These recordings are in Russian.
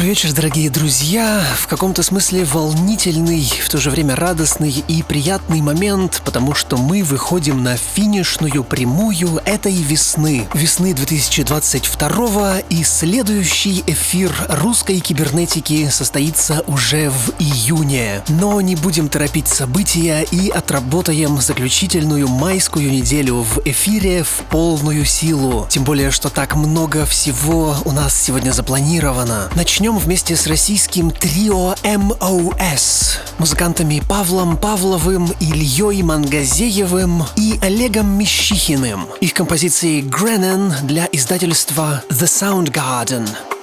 Добрый вечер, дорогие друзья. В каком-то смысле волнительный, в то же время радостный и приятный момент, потому что мы выходим на финишную прямую этой весны. Весны 2022 и следующий эфир русской кибернетики состоится уже в июне. Но не будем торопить события и отработаем заключительную майскую неделю в эфире в полную силу. Тем более, что так много всего у нас сегодня запланировано. Начнем вместе с российским трио MOS, музыкантами Павлом Павловым, Ильей Мангазеевым и Олегом Мещихиным. Их композиции Гренен для издательства The Soundgarden. Антон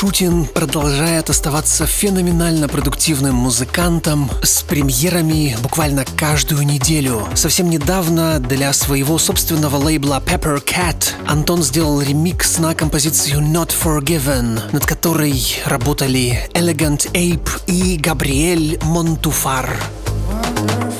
Ишутин продолжает оставаться феноменально продуктивным музыкантом с премьерами буквально каждую неделю. Совсем недавно для своего собственного лейбла Pepper Cat Антон сделал ремикс на композицию Not Forgiven, над которой работали Elegant Ape и Габриэль Монтуфар. I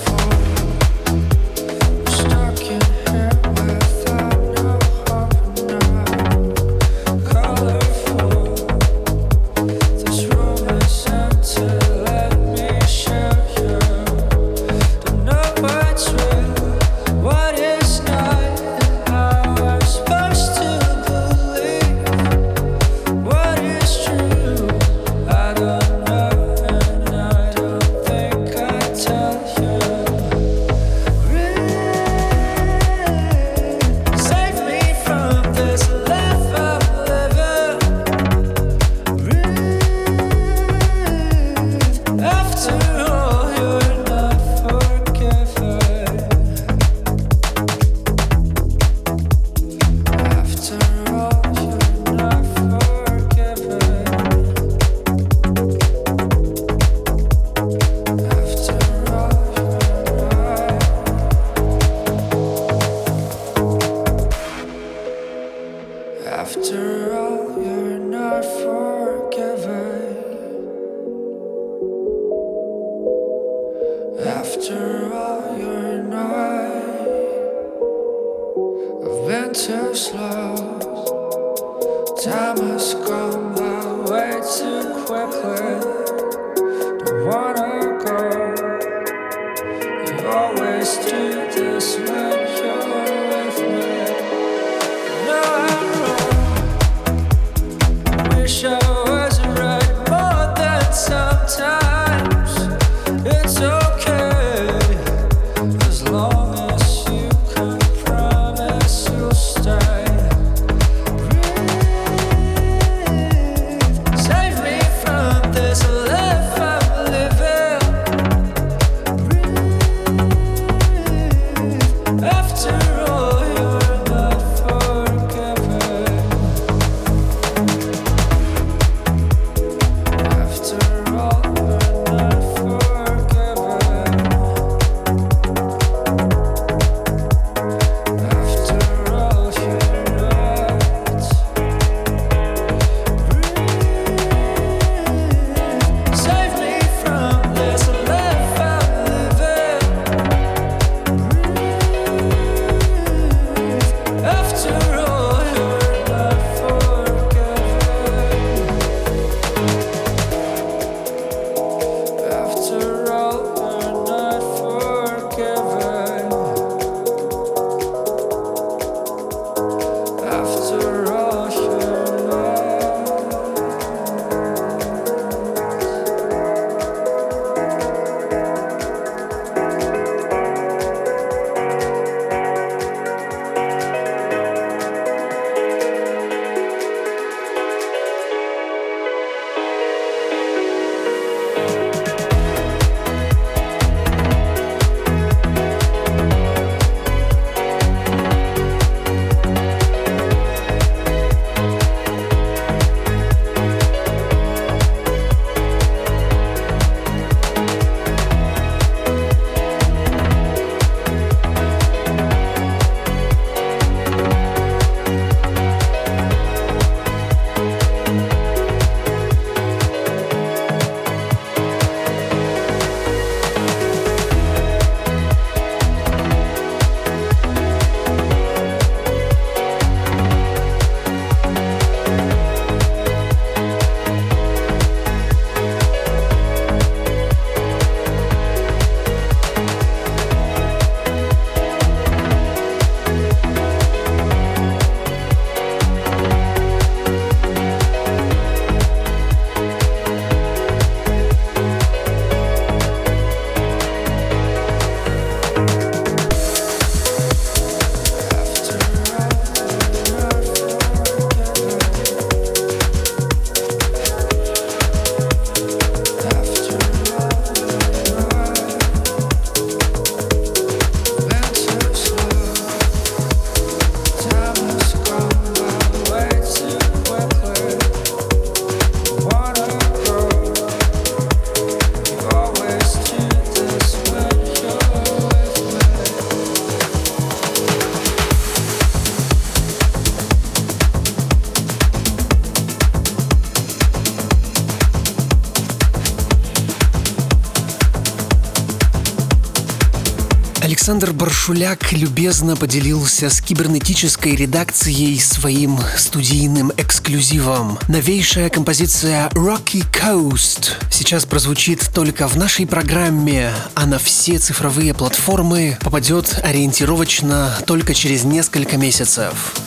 Александр Баршуляк любезно поделился с кибернетической редакцией своим студийным эксклюзивом. Новейшая композиция Rocky Coast сейчас прозвучит только в нашей программе, а на все цифровые платформы попадет ориентировочно только через несколько месяцев.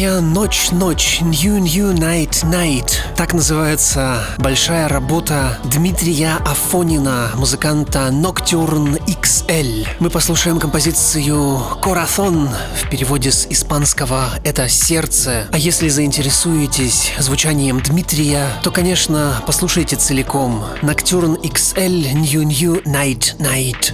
Новая ночь, ночь, new, new night, night. Так называется большая работа Дмитрия Афонина, музыканта Nocturne XL. Мы послушаем композицию Corazon, в переводе с испанского это сердце. А если заинтересуетесь звучанием Дмитрия, то, конечно, послушайте целиком. Nocturne XL New New Night Night.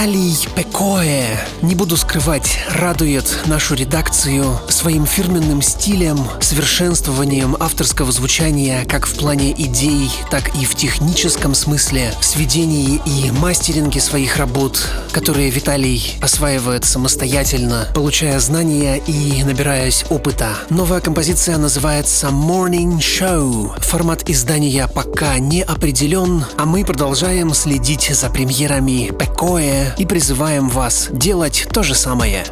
Виталий Пекое, не буду скрывать, радует нашу редакцию своим фирменным стилем, совершенствованием авторского звучания как в плане идей, так и в техническом смысле, сведении и мастеринге своих работ, которые Виталий осваивает самостоятельно, получая знания и набираясь опыта. Новая композиция называется Morning Show. Формат издания пока не определен, а мы продолжаем следить за премьерами Пекое и призываем вас делать то же самое.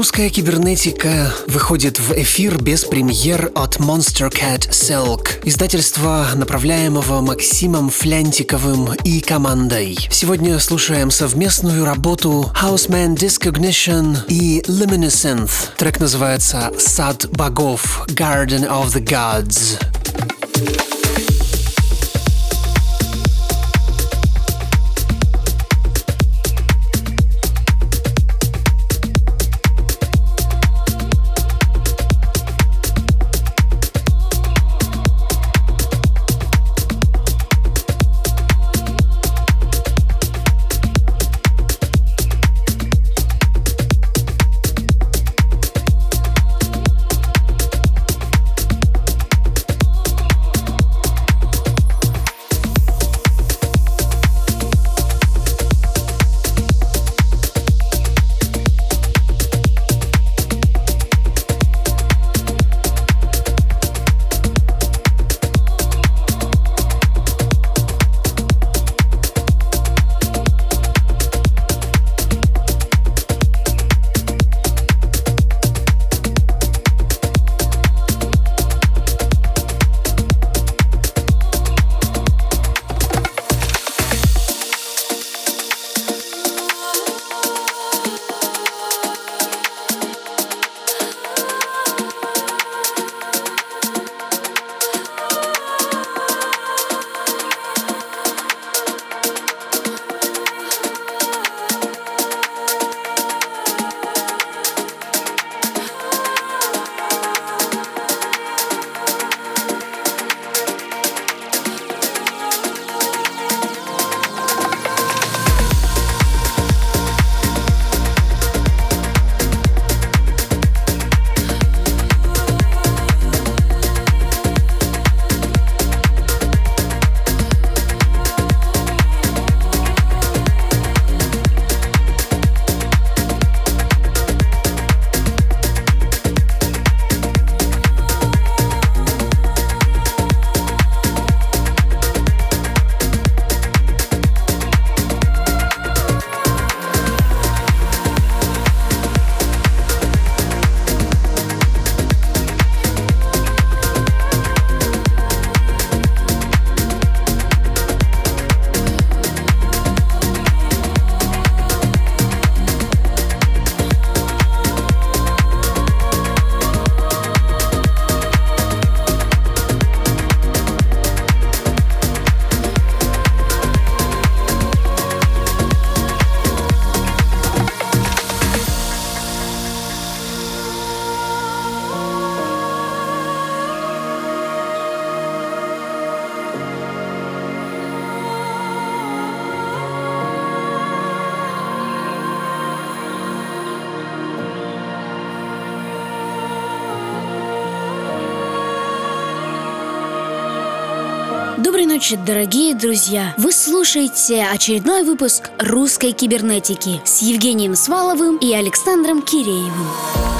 Русская кибернетика выходит в эфир без премьер от Monster Cat Silk, издательства, направляемого Максимом Флянтиковым и командой. Сегодня слушаем совместную работу Houseman Discognition и Luminescent. Трек называется «Сад богов» Garden of the Gods. Доброй ночи, дорогие друзья! Вы слушаете очередной выпуск русской кибернетики с Евгением Сваловым и Александром Киреевым.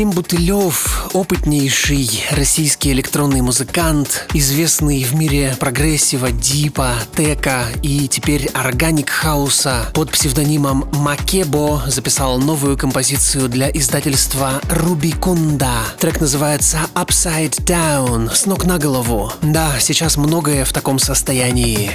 Максим Бутылев, опытнейший российский электронный музыкант, известный в мире прогрессива, дипа, тека и теперь органик хауса под псевдонимом Макебо записал новую композицию для издательства Рубикунда. Трек называется Upside Down, с ног на голову. Да, сейчас многое в таком состоянии.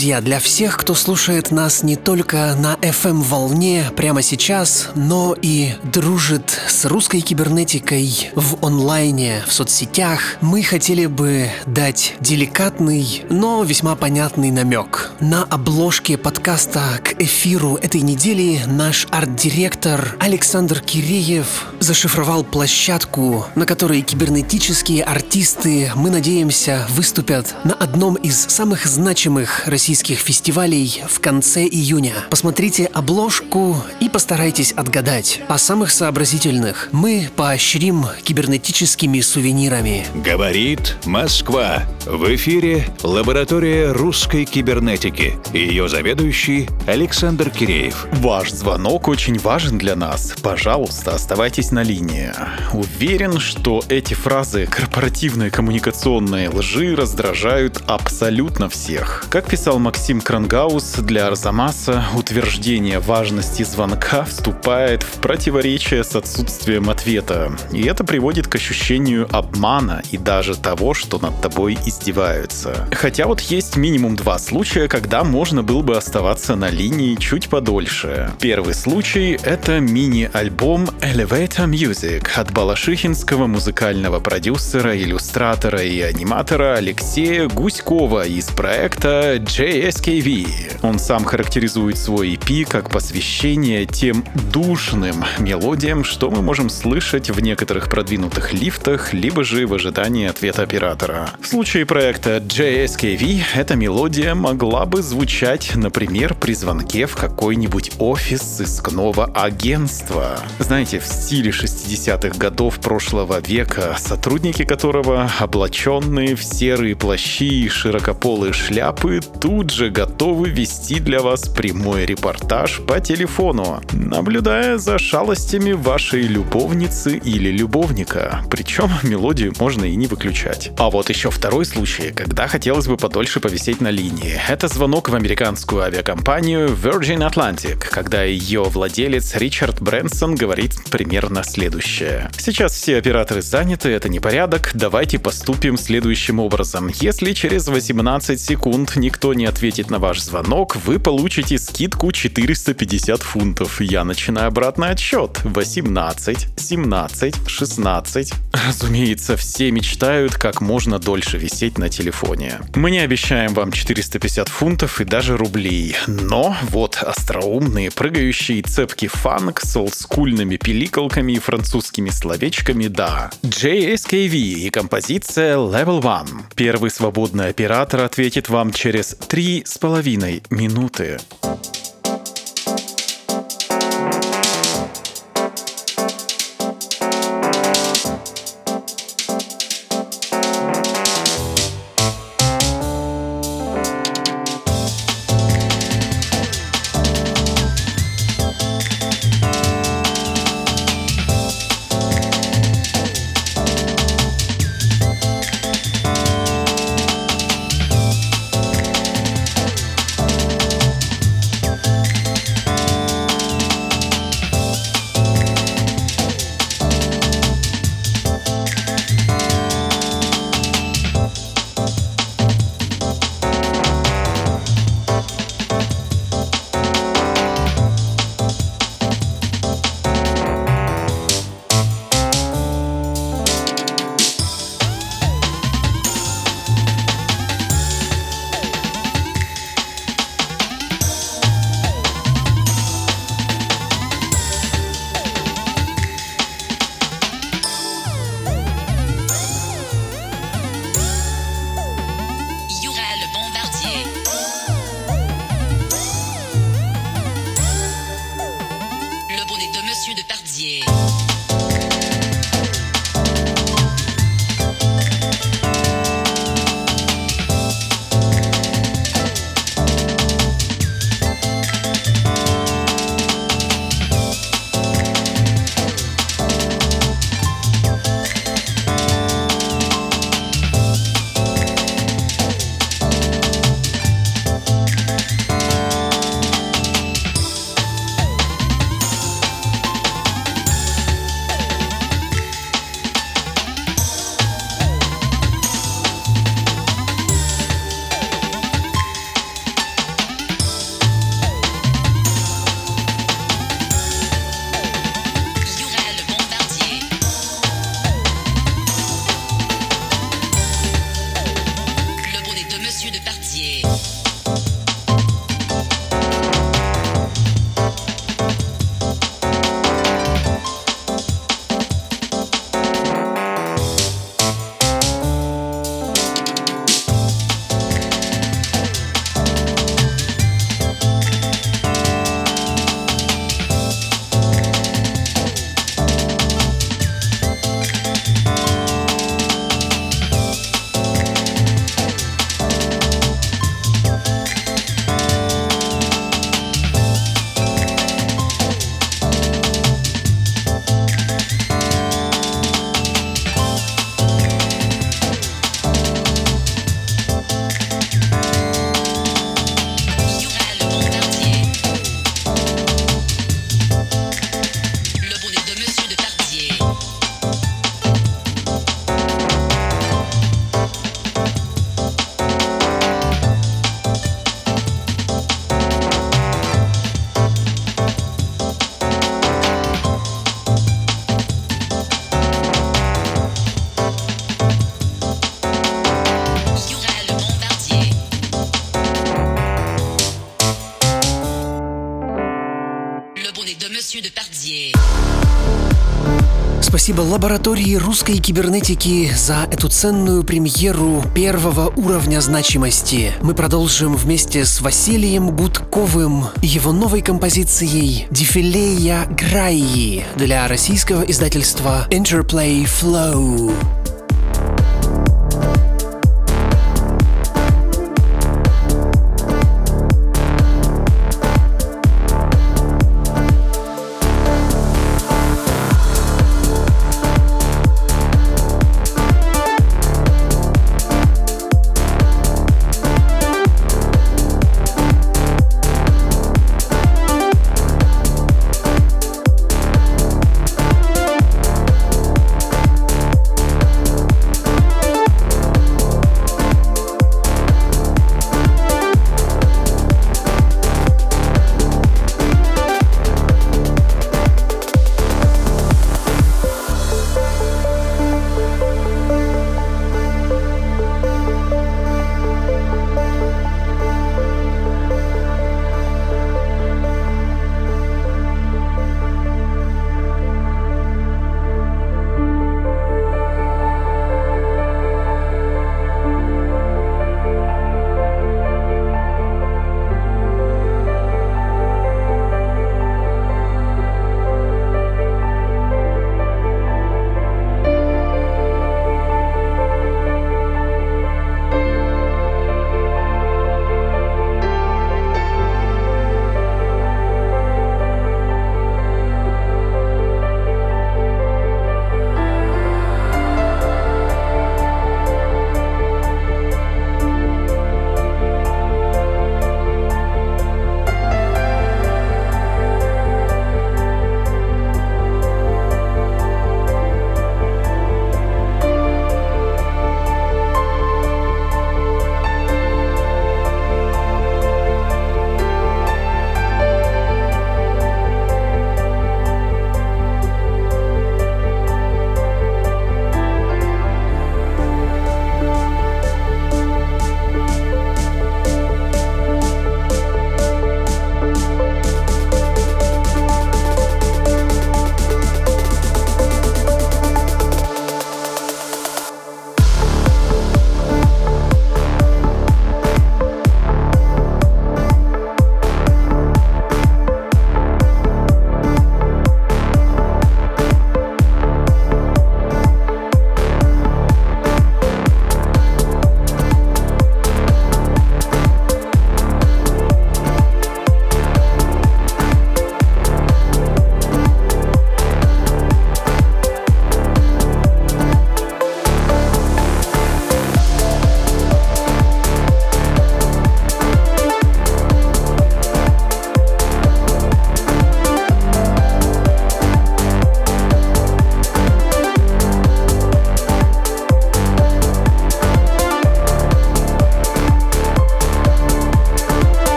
Друзья, для всех, кто слушает нас не только на FM-волне прямо сейчас, но и дружит с русской кибернетикой в онлайне, в соцсетях, мы хотели бы дать деликатный, но весьма понятный намек. На обложке подкаста к эфиру этой недели наш арт-директор Александр Киреев зашифровал площадку, на которой кибернетические артисты, мы надеемся, выступят на одном из самых значимых российских фестивалей в конце июня. Посмотрите обложку и постарайтесь отгадать. А самых сообразительных мы поощрим кибернетическими сувенирами. Говорит Москва. В эфире лаборатория русской кибернетики. Ее заведующий Александр Киреев. Ваш звонок очень важен для нас. Пожалуйста, оставайтесь на линии. Уверен, что эти фразы корпоративной коммуникационной лжи раздражают абсолютно всех. Как писал Максим Крангаус для Арзамаса, утверждение важности звонка вступает в противоречие с отсутствием ответа. И это приводит к ощущению обмана и даже того, что над тобой издеваются. Хотя вот есть минимум два случая, когда можно было бы оставаться на линии чуть подольше. Первый случай — это мини-альбом Elevator Music от балашихинского музыкального продюсера, иллюстратора и аниматора Алексея Гуськова из проекта JSKV. Он сам характеризует свой EP как посвящение тем душным мелодиям, что мы можем слышать в некоторых продвинутых лифтах, либо же в ожидании ответа оператора. В случае проекта JSKV эта мелодия могла бы звучать, например, при звонке в какой-нибудь офис сыскного агентства. Знаете, в стиле 60-х годов прошлого века, сотрудники которого, облаченные в серые плащи и широкополые шляпы, тут же готовы вести для вас прямой репортаж по телефону, наблюдая за шалостями вашей любовницы или любовника. Причем мелодию можно и не выключать. А вот еще второй случай, когда хотелось бы подольше повисеть на линии. Это звонок в американскую авиакомпанию Virgin Atlantic, когда ее владелец Ричард Брэнсон говорит примерно следующее. Сейчас все операторы заняты, это непорядок, давайте поступим следующим образом. Если через 18 секунд никто не ответит на ваш звонок, вы получите скидку 450 фунтов. Я начинаю обратный отсчет. 18, 17, 16. Разумеется, все мечтают как можно дольше висеть на телефоне. Мы не обещаем вам 450 фунтов и даже рублей. Но вот остроумные, прыгающие цепки фанк с олдскульными пиликалками и французскими словечками, да. JSKV и композиция Level One. Первый свободный оператор ответит вам через три с половиной минуты. Monsieur de Pardier. Спасибо лаборатории русской кибернетики за эту ценную премьеру первого уровня значимости. Мы продолжим вместе с Василием Гудковым и его новой композицией «Дефилея Граи» для российского издательства Interplay Flow.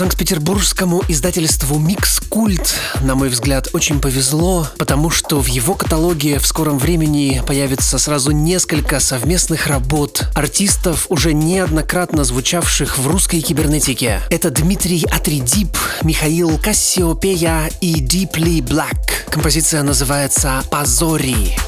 Санкт-Петербургскому издательству «Микс Культ», на мой взгляд, очень повезло, потому что в его каталоге в скором времени появится сразу несколько совместных работ артистов, уже неоднократно звучавших в русской кибернетике. Это Дмитрий Атридип, Михаил Кассиопея и Deeply Black. Композиция называется «Позори».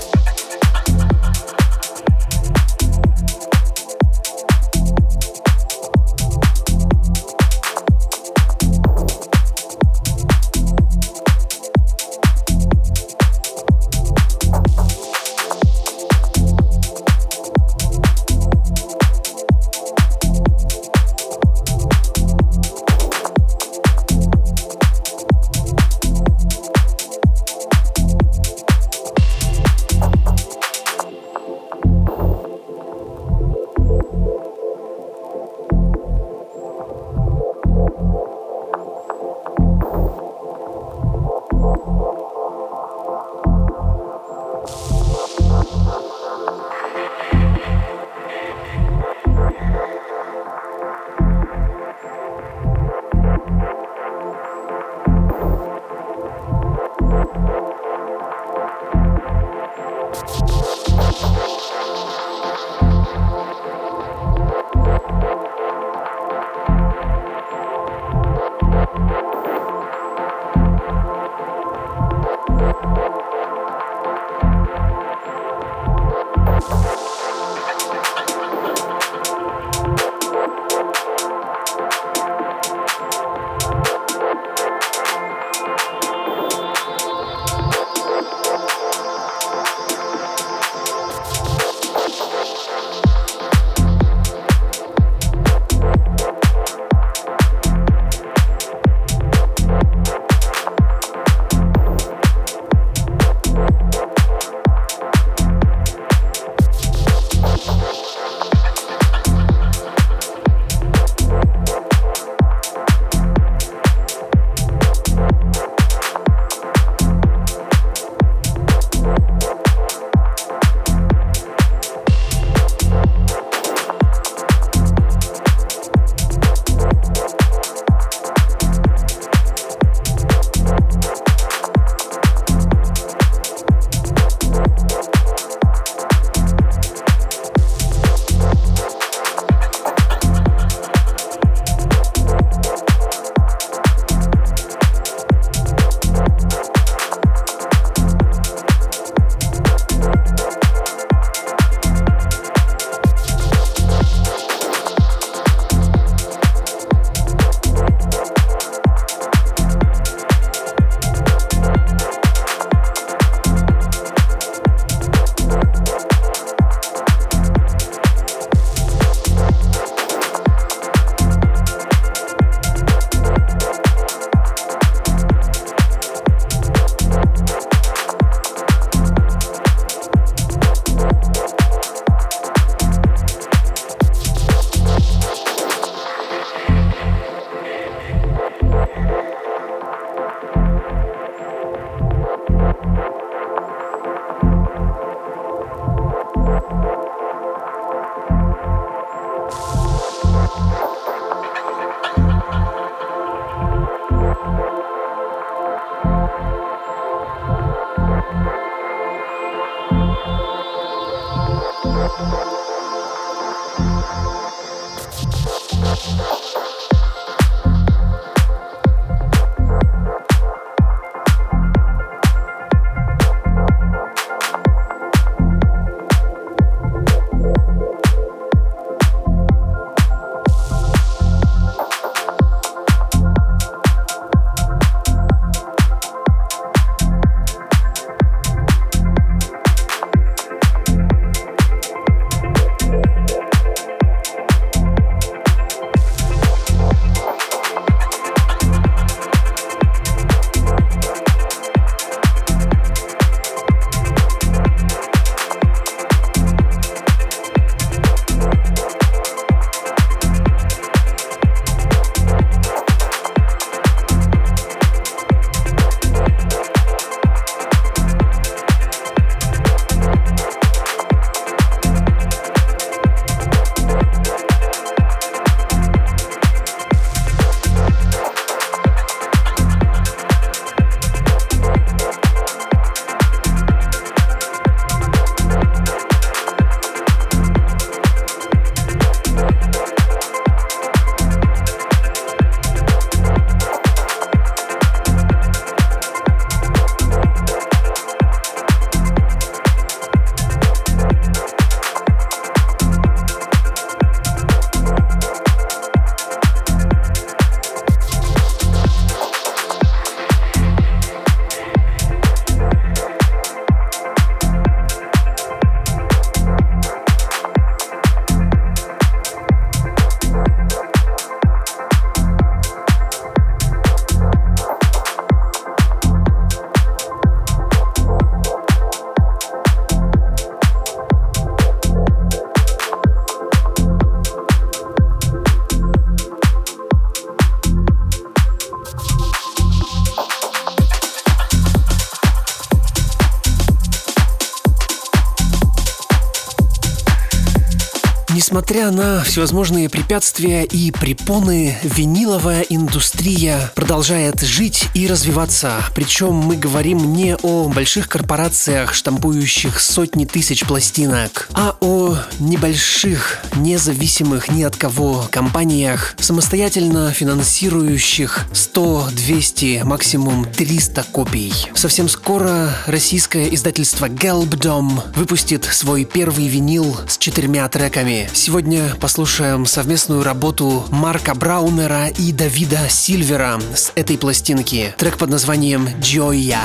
Несмотря на всевозможные препятствия и препоны, виниловая индустрия продолжает жить и развиваться. Причем мы говорим не о больших корпорациях, штампующих сотни тысяч пластинок, а о небольших, независимых ни от кого компаниях, самостоятельно финансирующих 100, 200, максимум 300 копий. Совсем скоро российское издательство Gelbdom выпустит свой первый винил с четырьмя треками. Сегодня послушаем совместную работу Марка Браунера и Давида Сильвера с этой пластинки. Трек под названием «Joya».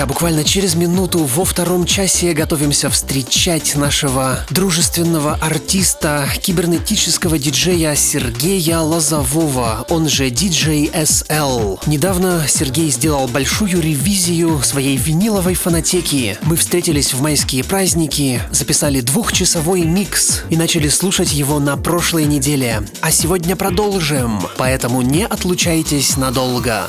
Друзья, буквально через минуту во втором часе готовимся встречать нашего дружественного артиста, кибернетического диджея Сергея Лозового, он же DJ SL. Недавно Сергей сделал большую ревизию своей виниловой фонотеки. Мы встретились в майские праздники, записали двухчасовой микс и начали слушать его на прошлой неделе. А сегодня продолжим, поэтому не отлучайтесь надолго.